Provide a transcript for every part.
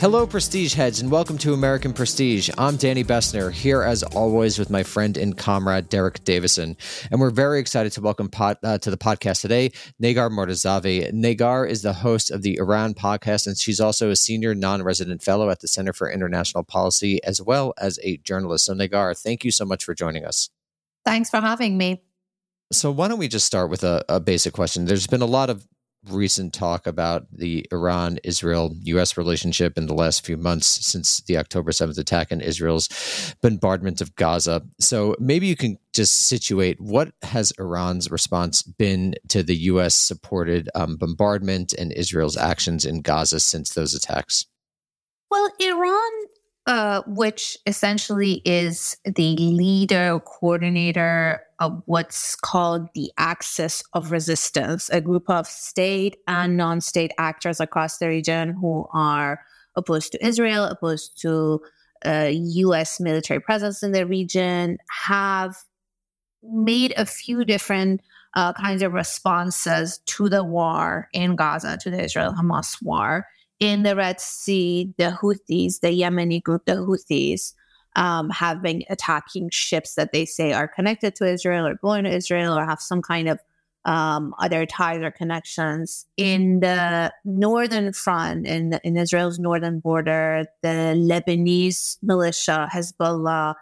Hello, Prestige Heads, and welcome to American Prestige. I'm Danny Bessner, here as always with my friend and comrade Derek Davison. And we're very excited to welcome pod, uh, to the podcast today Negar Mortazavi. Negar is the host of the Iran podcast, and she's also a senior non resident fellow at the Center for International Policy, as well as a journalist. So, Negar, thank you so much for joining us. Thanks for having me. So, why don't we just start with a, a basic question? There's been a lot of recent talk about the Iran Israel US relationship in the last few months since the October 7th attack and Israel's bombardment of Gaza. So maybe you can just situate what has Iran's response been to the US supported um, bombardment and Israel's actions in Gaza since those attacks? Well, Iran uh, which essentially is the leader, coordinator of what's called the Axis of Resistance, a group of state and non state actors across the region who are opposed to Israel, opposed to uh, US military presence in the region, have made a few different uh, kinds of responses to the war in Gaza, to the Israel Hamas war. In the Red Sea, the Houthis, the Yemeni group, the Houthis, um, have been attacking ships that they say are connected to Israel or going to Israel or have some kind of um, other ties or connections. In the northern front, in, in Israel's northern border, the Lebanese militia, Hezbollah,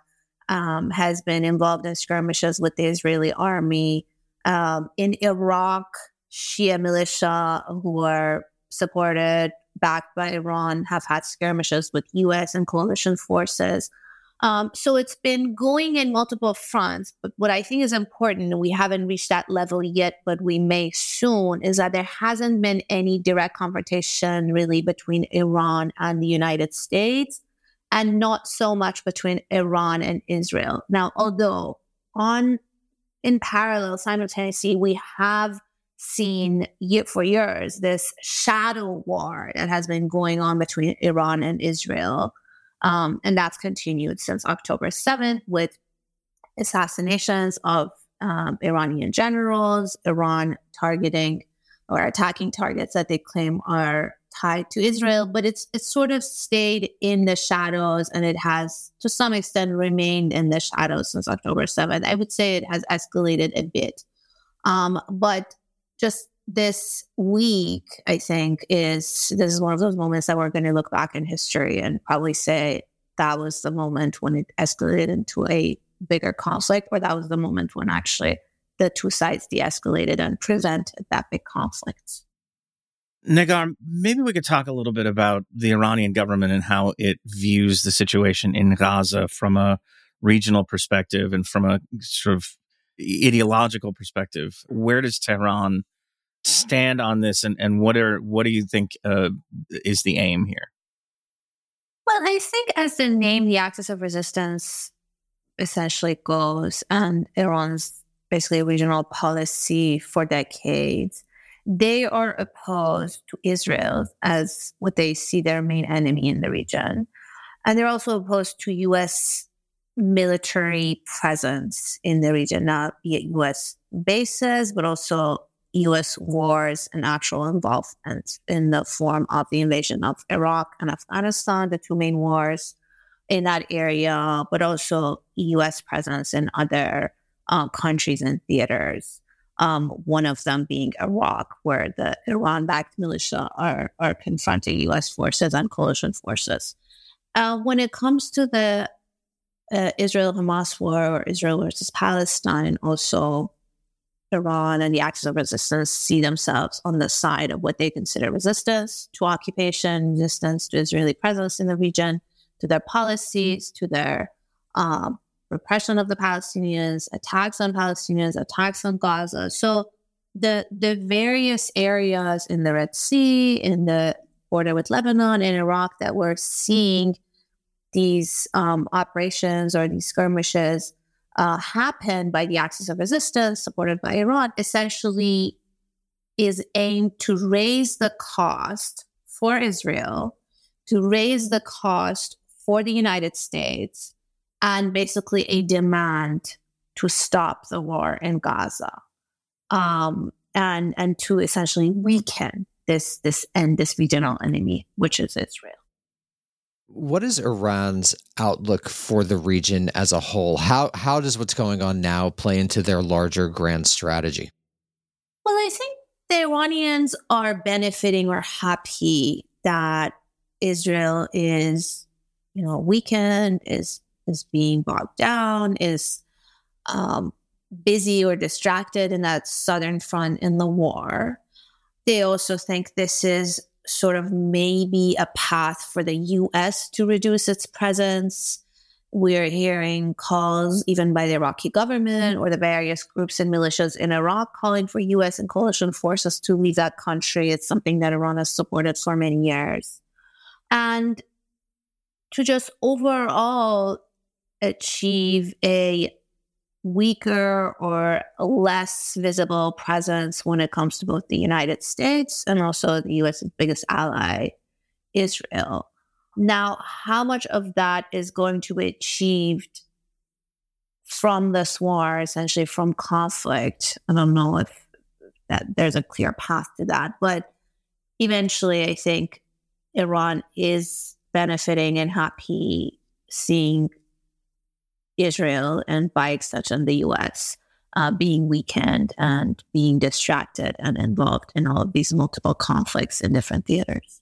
um, has been involved in skirmishes with the Israeli army. Um, in Iraq, Shia militia who are supported backed by Iran have had skirmishes with US and coalition forces. Um, so it's been going in multiple fronts. But what I think is important, and we haven't reached that level yet, but we may soon, is that there hasn't been any direct confrontation really between Iran and the United States, and not so much between Iran and Israel. Now, although on in parallel, simultaneously, we have seen for years this shadow war that has been going on between Iran and Israel. Um, and that's continued since October 7th with assassinations of um, Iranian generals, Iran targeting or attacking targets that they claim are tied to Israel, but it's it's sort of stayed in the shadows and it has to some extent remained in the shadows since October 7th. I would say it has escalated a bit. Um, but just this week, I think, is this is one of those moments that we're going to look back in history and probably say that was the moment when it escalated into a bigger conflict, or that was the moment when actually the two sides de escalated and prevented that big conflict. Negar, maybe we could talk a little bit about the Iranian government and how it views the situation in Gaza from a regional perspective and from a sort of ideological perspective, where does Tehran stand on this, and, and what are what do you think uh, is the aim here? Well, I think as the name, the axis of resistance essentially goes, and Iran's basically regional policy for decades, they are opposed to Israel as what they see their main enemy in the region. And they're also opposed to US military presence in the region, not US bases, but also US wars and actual involvement in the form of the invasion of Iraq and Afghanistan, the two main wars in that area, but also US presence in other uh, countries and theaters. Um, one of them being Iraq, where the Iran backed militia are, are confronting US forces and coalition forces. Uh, when it comes to the uh, Israel Hamas war or Israel versus Palestine, also Iran and the axis of resistance see themselves on the side of what they consider resistance to occupation, resistance to Israeli presence in the region, to their policies, to their um, repression of the Palestinians, attacks on Palestinians, attacks on Gaza. So the the various areas in the Red Sea, in the border with Lebanon and Iraq that we're seeing these um, operations or these skirmishes uh, happen by the axis of resistance supported by Iran essentially is aimed to raise the cost for Israel, to raise the cost for the United States, and basically a demand to stop the war in Gaza, um, and and to essentially weaken this this and this regional enemy, which is Israel. What is Iran's outlook for the region as a whole? How how does what's going on now play into their larger grand strategy? Well, I think the Iranians are benefiting or happy that Israel is, you know, weakened, is is being bogged down, is um, busy or distracted in that southern front in the war. They also think this is sort of maybe a path for the US to reduce its presence. We're hearing calls, even by the Iraqi government or the various groups and militias in Iraq, calling for US and coalition forces to leave that country. It's something that Iran has supported for many years. And to just overall achieve a weaker or less visible presence when it comes to both the United States and also the US's biggest ally, Israel. Now, how much of that is going to be achieved from this war, essentially from conflict? I don't know if that there's a clear path to that, but eventually, I think Iran is benefiting and happy seeing Israel and by extension the US uh, being weakened and being distracted and involved in all of these multiple conflicts in different theaters.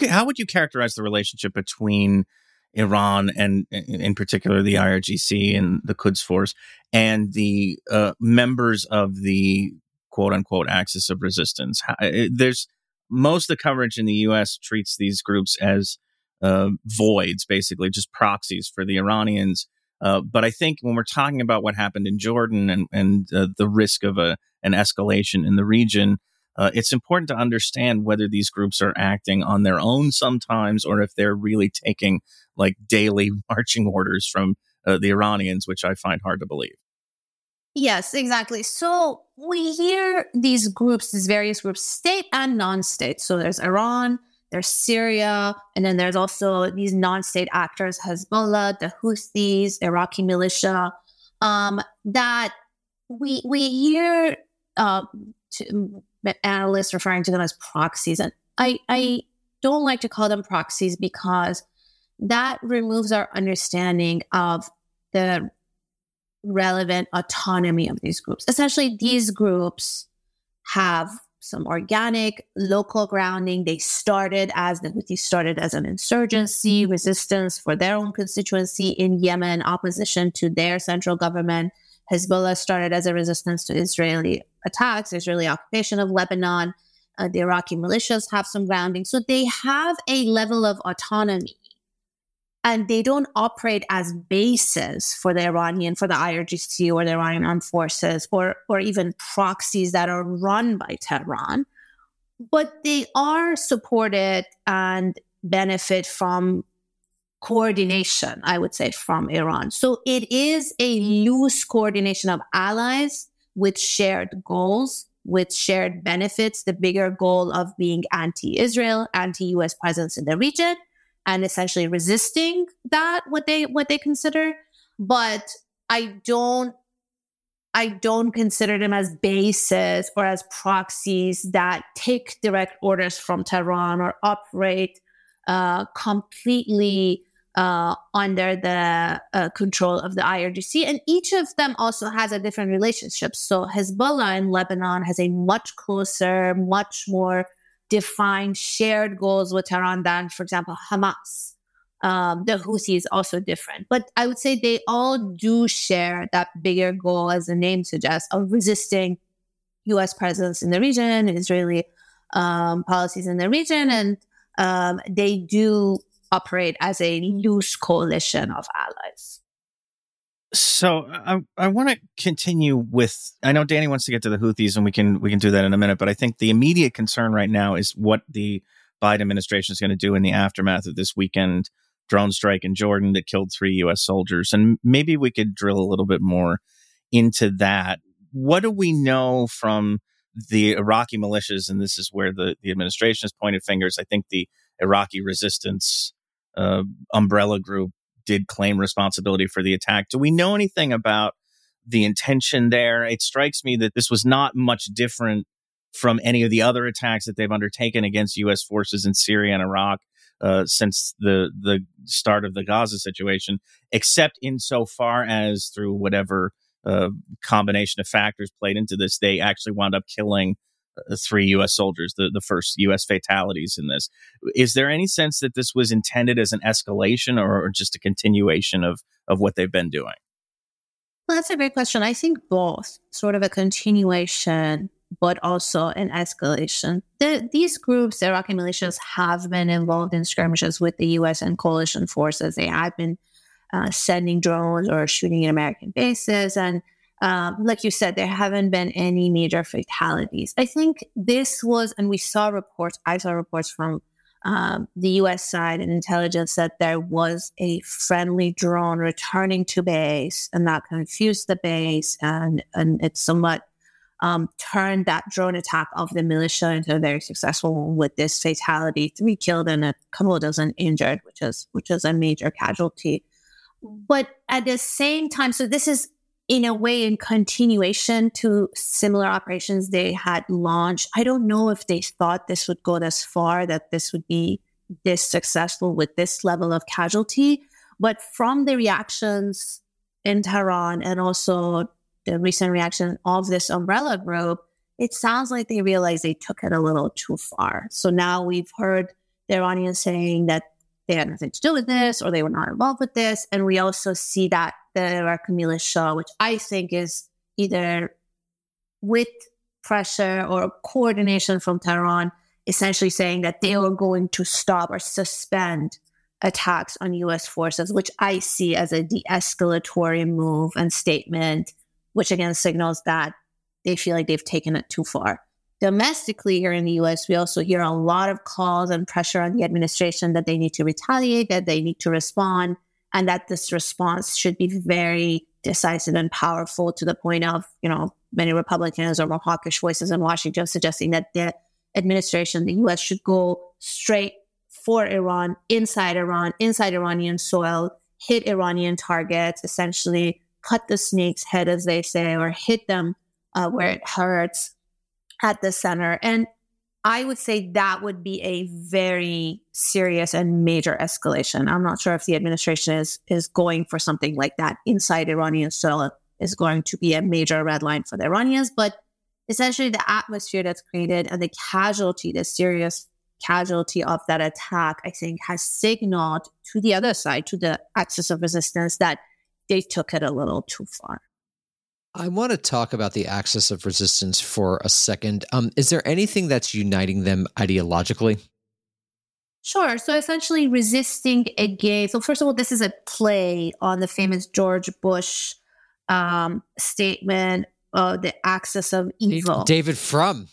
Okay, how would you characterize the relationship between Iran and, in particular, the IRGC and the Quds Force and the uh, members of the quote unquote axis of resistance? There's most of the coverage in the U.S. treats these groups as uh, voids, basically just proxies for the Iranians. Uh, but I think when we're talking about what happened in Jordan and, and uh, the risk of a, an escalation in the region, uh, it's important to understand whether these groups are acting on their own sometimes or if they're really taking like daily marching orders from uh, the Iranians, which I find hard to believe. Yes, exactly. So we hear these groups, these various groups, state and non state. So there's Iran, there's Syria, and then there's also these non-state actors, Hezbollah, the Houthis, Iraqi militia, um, that we we hear uh, to, analysts referring to them as proxies, and I I don't like to call them proxies because that removes our understanding of the relevant autonomy of these groups. Essentially, these groups have some organic local grounding. They started as the Houthis started as an insurgency resistance for their own constituency in Yemen, opposition to their central government. Hezbollah started as a resistance to Israeli attacks, Israeli occupation of Lebanon. Uh, the Iraqi militias have some grounding. So they have a level of autonomy and they don't operate as bases for the Iranian, for the IRGC or the Iranian armed forces, or or even proxies that are run by Tehran, but they are supported and benefit from coordination, I would say, from Iran. So it is a loose coordination of allies with shared goals, with shared benefits, the bigger goal of being anti-Israel, anti-US presence in the region and essentially resisting that what they what they consider but i don't i don't consider them as bases or as proxies that take direct orders from tehran or operate uh, completely uh, under the uh, control of the IRGC. And each of them also has a different relationship. So Hezbollah in Lebanon has a much closer, much more defined shared goals with Tehran than, for example, Hamas. Um, the Houthis is also different, but I would say they all do share that bigger goal, as the name suggests, of resisting U.S. presence in the region, Israeli um, policies in the region, and um, they do operate as a loose coalition of allies. So I I want to continue with I know Danny wants to get to the Houthis and we can we can do that in a minute, but I think the immediate concern right now is what the Biden administration is going to do in the aftermath of this weekend drone strike in Jordan that killed three US soldiers. And maybe we could drill a little bit more into that. What do we know from the Iraqi militias? And this is where the, the administration has pointed fingers. I think the Iraqi resistance uh, umbrella group did claim responsibility for the attack. Do we know anything about the intention there? It strikes me that this was not much different from any of the other attacks that they've undertaken against U.S. forces in Syria and Iraq. uh, since the the start of the Gaza situation, except insofar as through whatever uh, combination of factors played into this, they actually wound up killing three U.S. soldiers, the, the first U.S. fatalities in this. Is there any sense that this was intended as an escalation or, or just a continuation of of what they've been doing? Well, that's a great question. I think both, sort of a continuation, but also an escalation. The, these groups, the Iraqi militias, have been involved in skirmishes with the U.S. and coalition forces. They have been uh, sending drones or shooting at American bases. And um, like you said, there haven't been any major fatalities. I think this was, and we saw reports, I saw reports from um, the US side and intelligence that there was a friendly drone returning to base, and that confused the base, and, and it somewhat um, turned that drone attack of the militia into a very successful one with this fatality, three killed and a couple dozen injured, which is which is a major casualty. But at the same time, so this is in a way in continuation to similar operations they had launched. I don't know if they thought this would go this far, that this would be this successful with this level of casualty. But from the reactions in Tehran and also the recent reaction of this umbrella group, it sounds like they realized they took it a little too far. So now we've heard the Iranians saying that they had nothing to do with this or they were not involved with this. And we also see that the Iraqi militia, which I think is either with pressure or coordination from Tehran, essentially saying that they are going to stop or suspend attacks on US forces, which I see as a de escalatory move and statement, which again signals that they feel like they've taken it too far domestically here in the US, we also hear a lot of calls and pressure on the administration that they need to retaliate, that they need to respond, and that this response should be very decisive and powerful to the point of, you know, many Republicans or more hawkish voices in Washington suggesting that the administration, the US, should go straight for Iran, inside Iran, inside Iranian soil, hit Iranian targets, essentially cut the snake's head, as they say, or hit them uh, where it hurts at the center. And I would say that would be a very serious and major escalation. I'm not sure if the administration is is going for something like that inside Iranian soil is going to be a major red line for the Iranians, but essentially the atmosphere that's created and the casualty, the serious casualty of that attack, I think has signaled to the other side, to the axis of resistance that they took it a little too far. I want to talk about the axis of resistance for a second. Um, is there anything that's uniting them ideologically? Sure. So essentially, resisting a against. So first of all, this is a play on the famous George Bush um, statement, uh, "the axis of evil." David Frum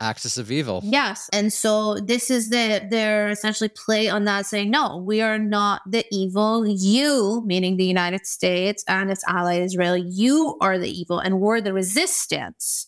axis of evil. Yes. And so this is the they're essentially play on that saying, no, we are not the evil. You, meaning the United States and its ally Israel, you are the evil and we're the resistance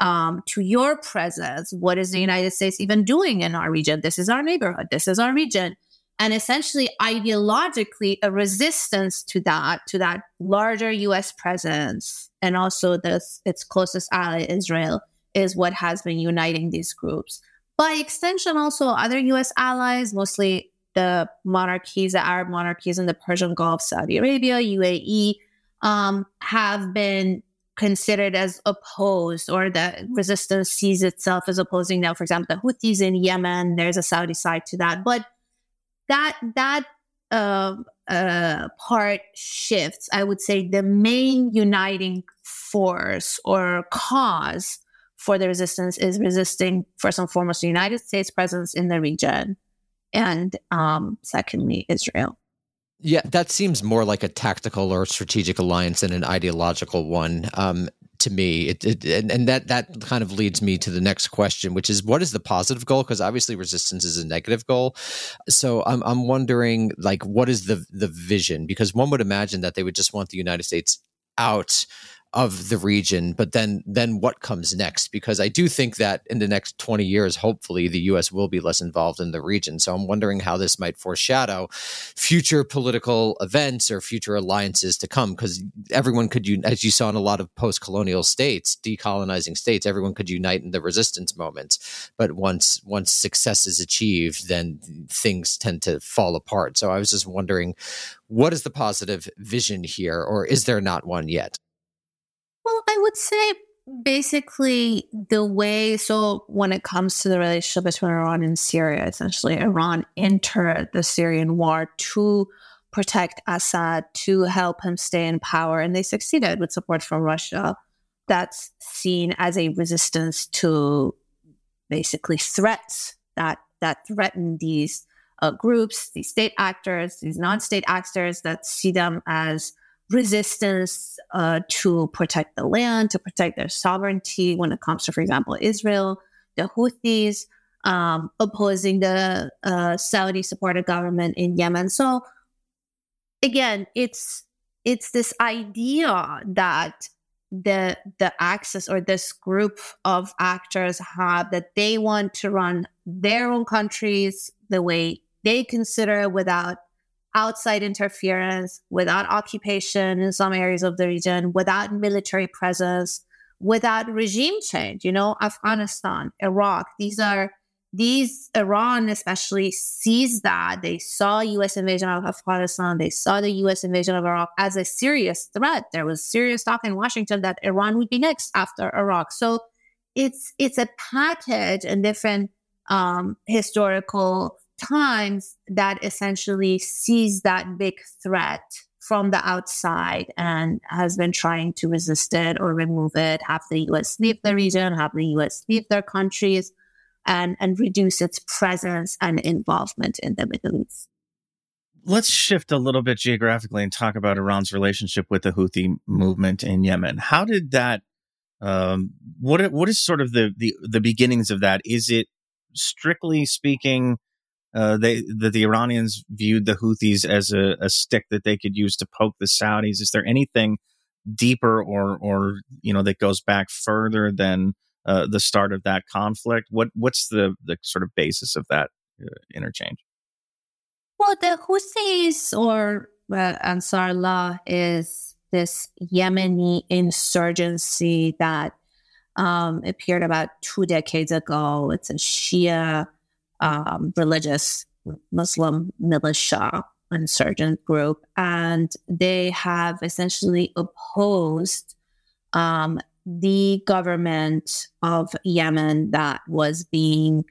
um, to your presence. What is the United States even doing in our region? This is our neighborhood. This is our region. And essentially, ideologically, a resistance to that, to that larger US presence, and also this its closest ally, Israel, is what has been uniting these groups. By extension, also other US allies, mostly the monarchies, the Arab monarchies in the Persian Gulf, Saudi Arabia, UAE, um, have been considered as opposed or the resistance sees itself as opposing now for example the houthis in yemen there's a saudi side to that but that that uh, uh, part shifts i would say the main uniting force or cause for the resistance is resisting first and foremost the United States presence in the region, and um, secondly Israel. Yeah, that seems more like a tactical or strategic alliance than an ideological one. Um, to me, it, it, and, and that that kind of leads me to the next question, which is what is the positive goal? Because obviously, resistance is a negative goal. So I'm I'm wondering, like, what is the the vision? Because one would imagine that they would just want the United States out of the region but then then what comes next? Because i do think that in the next 20 years hopefully the us will be less involved in the region. So i'm wondering how this might foreshadow future political events or future alliances to come because everyone could as you saw in a lot of post-colonial states decolonizing states everyone could unite in the resistance moments but once once success is achieved then things tend to fall apart. So i was just wondering what is the positive vision here or is there not one yet I would say basically the way so when it comes to the relationship between Iran and Syria, essentially Iran entered the Syrian war to protect Assad, to help him stay in power, and they succeeded with support from Russia. That's seen as a resistance to basically threats that that threaten these uh, groups, these state actors, these non-state actors that see them as resistance uh, to protect the land, to protect their sovereignty when it comes to, for example, Israel, the Houthis um, opposing the uh, Saudi supported government in Yemen. So again, it's it's this idea that the the axis or this group of actors have that they want to run their own countries the way they consider without outside interference, without occupation in some areas of the region, without military presence, without regime change. You know, Afghanistan, Iraq, these are these Iran especially sees that they saw U.S. invasion of Afghanistan, they saw the U.S. invasion of Iraq as a serious threat. There was serious talk in Washington that Iran would be next after Iraq. So it's it's a package and different um, historical times that essentially sees that big threat from the outside and has been trying to resist it or remove it, have the US leave the region, have the US leave their countries, and, and reduce its presence and involvement in the Middle East. Let's shift a little bit geographically and talk about Iran's relationship with the Houthi movement in Yemen. How did that? Um, what what is sort of the, the the beginnings of that? Is it strictly speaking uh, they that the Iranians viewed the Houthis as a, a, stick that they could use to poke the Saudis. Is there anything deeper or or you know that goes back further than uh, the start of that conflict? What what's the the sort of basis of that uh, interchange? Well, the Houthis or uh, Ansarullah is this Yemeni insurgency that um, appeared about two decades ago. It's a Shia um, religious Muslim militia insurgent group, and they have essentially opposed um, the government of Yemen that was being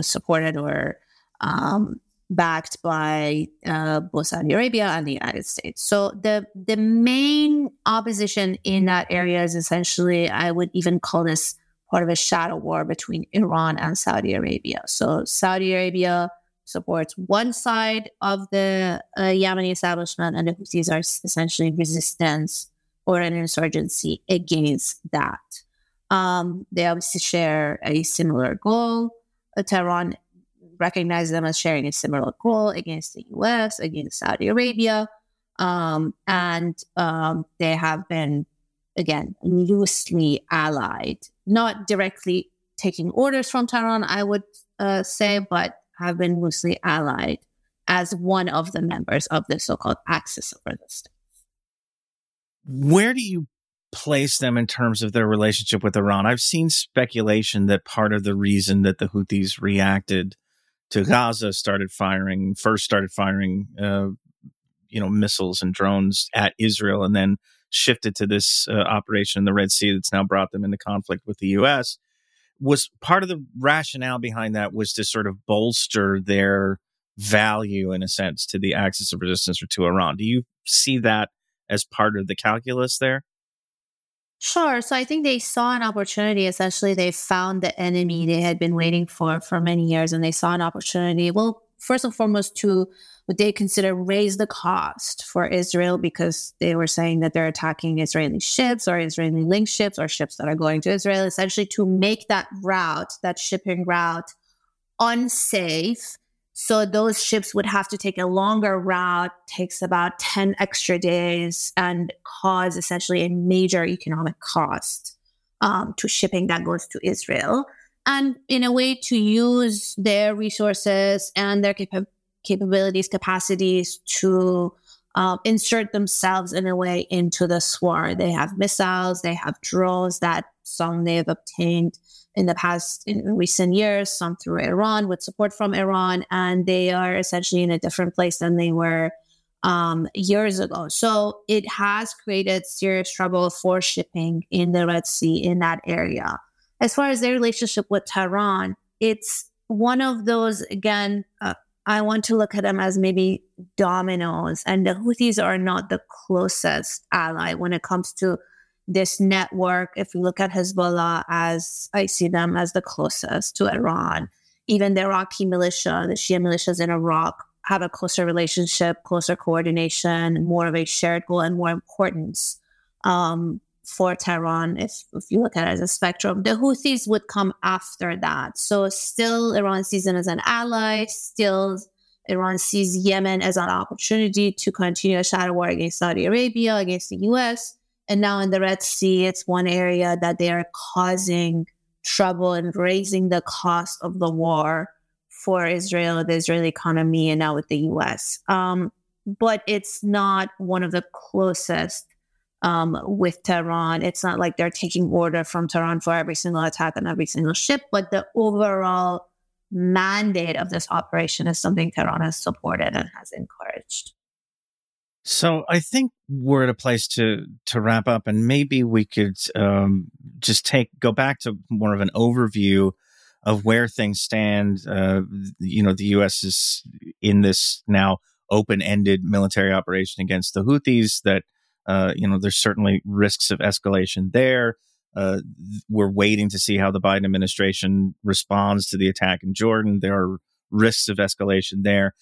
supported or um, backed by uh, both Saudi Arabia and the United States. So the the main opposition in that area is essentially, I would even call this part of a shadow war between Iran and Saudi Arabia. So Saudi Arabia supports one side of the uh, Yemeni establishment, and the Houthis are essentially resistance or an insurgency against that. Um, they obviously share a similar goal. Uh, Tehran recognizes them as sharing a similar goal against the US, against Saudi Arabia. Um, and um, they have been again, loosely allied, not directly taking orders from Tehran, I would uh, say, but have been loosely allied as one of the members of the so called Axis of Resistance. Where do you place them in terms of their relationship with Iran? I've seen speculation that part of the reason that the Houthis reacted to Gaza started firing, first started firing, uh, you know, missiles and drones at Israel, and then shifted to this uh, operation in the Red Sea that's now brought them into conflict with the U.S. Was part of the rationale behind that was to sort of bolster their value, in a sense, to the axis of resistance or to Iran. Do you see that as part of the calculus there? Sure. So I think they saw an opportunity. Essentially, they found the enemy they had been waiting for for many years, and they saw an opportunity. Well, first and foremost, to would they consider raise the cost for Israel because they were saying that they're attacking Israeli ships or Israeli linked ships or ships that are going to Israel, essentially to make that route, that shipping route, unsafe So those ships would have to take a longer route, takes about 10 extra days, and cause essentially a major economic cost um, to shipping that goes to Israel. And in a way, to use their resources and their cap- capabilities, capacities to um, insert themselves in a way into the war. They have missiles, they have drones that some they have obtained in the past in recent years, some through Iran with support from Iran, and they are essentially in a different place than they were um, years ago. So it has created serious trouble for shipping in the Red Sea in that area. As far as their relationship with Tehran, it's one of those again. Uh, I want to look at them as maybe dominoes, and the Houthis are not the closest ally when it comes to this network, if you look at Hezbollah as I see them as the closest to Iran, even the Iraqi militia, the Shia militias in Iraq have a closer relationship, closer coordination, more of a shared goal, and more importance. Um, for Tehran. If, if you look at it as a spectrum, the Houthis would come after that. So still, Iran sees them as an ally. Still, Iran sees Yemen as an opportunity to continue a shadow war against Saudi Arabia, against the U.S. And now in the Red Sea, it's one area that they are causing trouble and raising the cost of the war for Israel, the Israeli economy, and now with the US. Um, but it's not one of the closest um, with Tehran. It's not like they're taking order from Tehran for every single attack on every single ship, but the overall mandate of this operation is something Tehran has supported and has encouraged. So I think we're at a place to to wrap up, and maybe we could um, just take go back to more of an overview of where things stand. Uh, you know, the U.S. is in this now open ended military operation against the Houthis. That uh, you know, there's certainly risks of escalation there. Uh, we're waiting to see how the Biden administration responds to the attack in Jordan. There are risks of escalation there.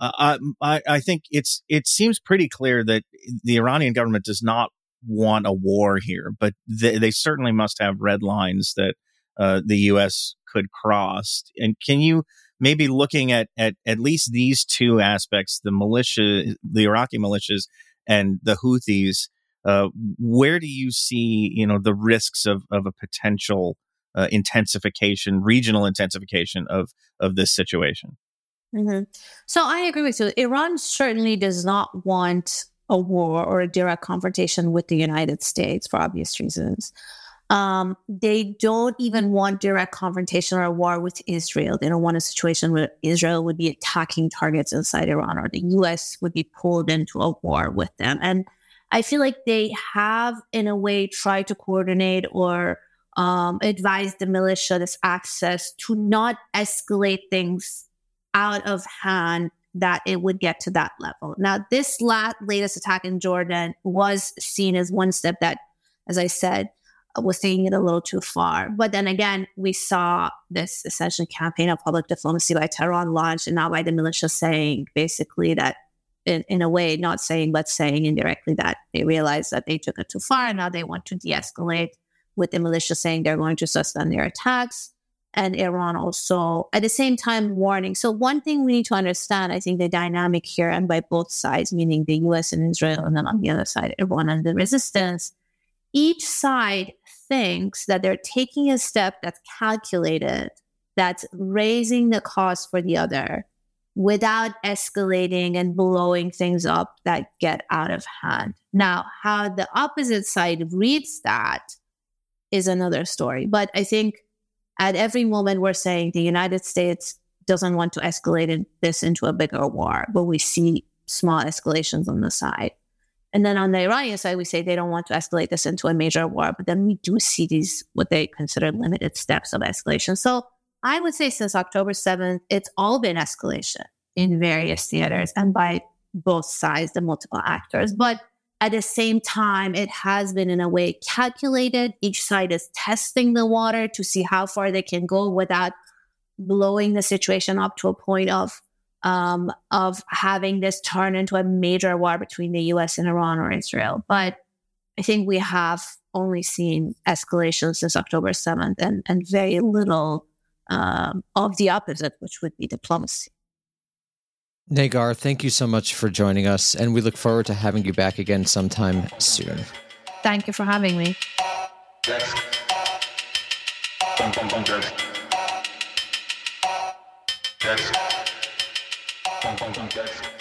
Uh, I, I think it's it seems pretty clear that the Iranian government does not want a war here, but they, they certainly must have red lines that uh, the U.S. could cross. And can you maybe looking at, at at least these two aspects, the militia, the Iraqi militias, and the Houthis, uh, where do you see you know the risks of of a potential uh, intensification, regional intensification of of this situation? Mm-hmm. So I agree with you. Iran certainly does not want a war or a direct confrontation with the United States for obvious reasons. Um, they don't even want direct confrontation or war with Israel. They don't want a situation where Israel would be attacking targets inside Iran or the US would be pulled into a war with them. And I feel like they have, in a way, tried to coordinate or um, advise the militia this axis to not escalate things out of hand that it would get to that level. Now, this latest attack in Jordan was seen as one step that, as I said, was taking it a little too far. But then again, we saw this essentially campaign of public diplomacy by Tehran launched and now by the militia saying basically that, in, in a way, not saying, but saying indirectly that they realized that they took it too far and now they want to de escalate, with the militia saying they're going to suspend their attacks and Iran also at the same time warning. So one thing we need to understand, I think the dynamic here and by both sides, meaning the US and Israel, and then on the other side, Iran and the resistance, each side thinks that they're taking a step that's calculated, that's raising the cost for the other without escalating and blowing things up that get out of hand. Now, how the opposite side reads that is another story. But I think at every moment we're saying the United States doesn't want to escalate this into a bigger war, but we see small escalations on the side. And then on the Iranian side, we say they don't want to escalate this into a major war, but then we do see these what they consider limited steps of escalation. So I would say since October 7th, it's all been escalation in various theaters and by both sides, the multiple actors. But at the same time, it has been in a way calculated. Each side is testing the water to see how far they can go without blowing the situation up to a point of um, of having this turn into a major war between the U.S. and Iran or Israel. But I think we have only seen escalation since October 7th and, and very little um, of the opposite, which would be diplomacy. Negar, thank you so much for joining us, and we look forward to having you back again sometime soon. Thank you for having me. Yes. Funk, funk, funk,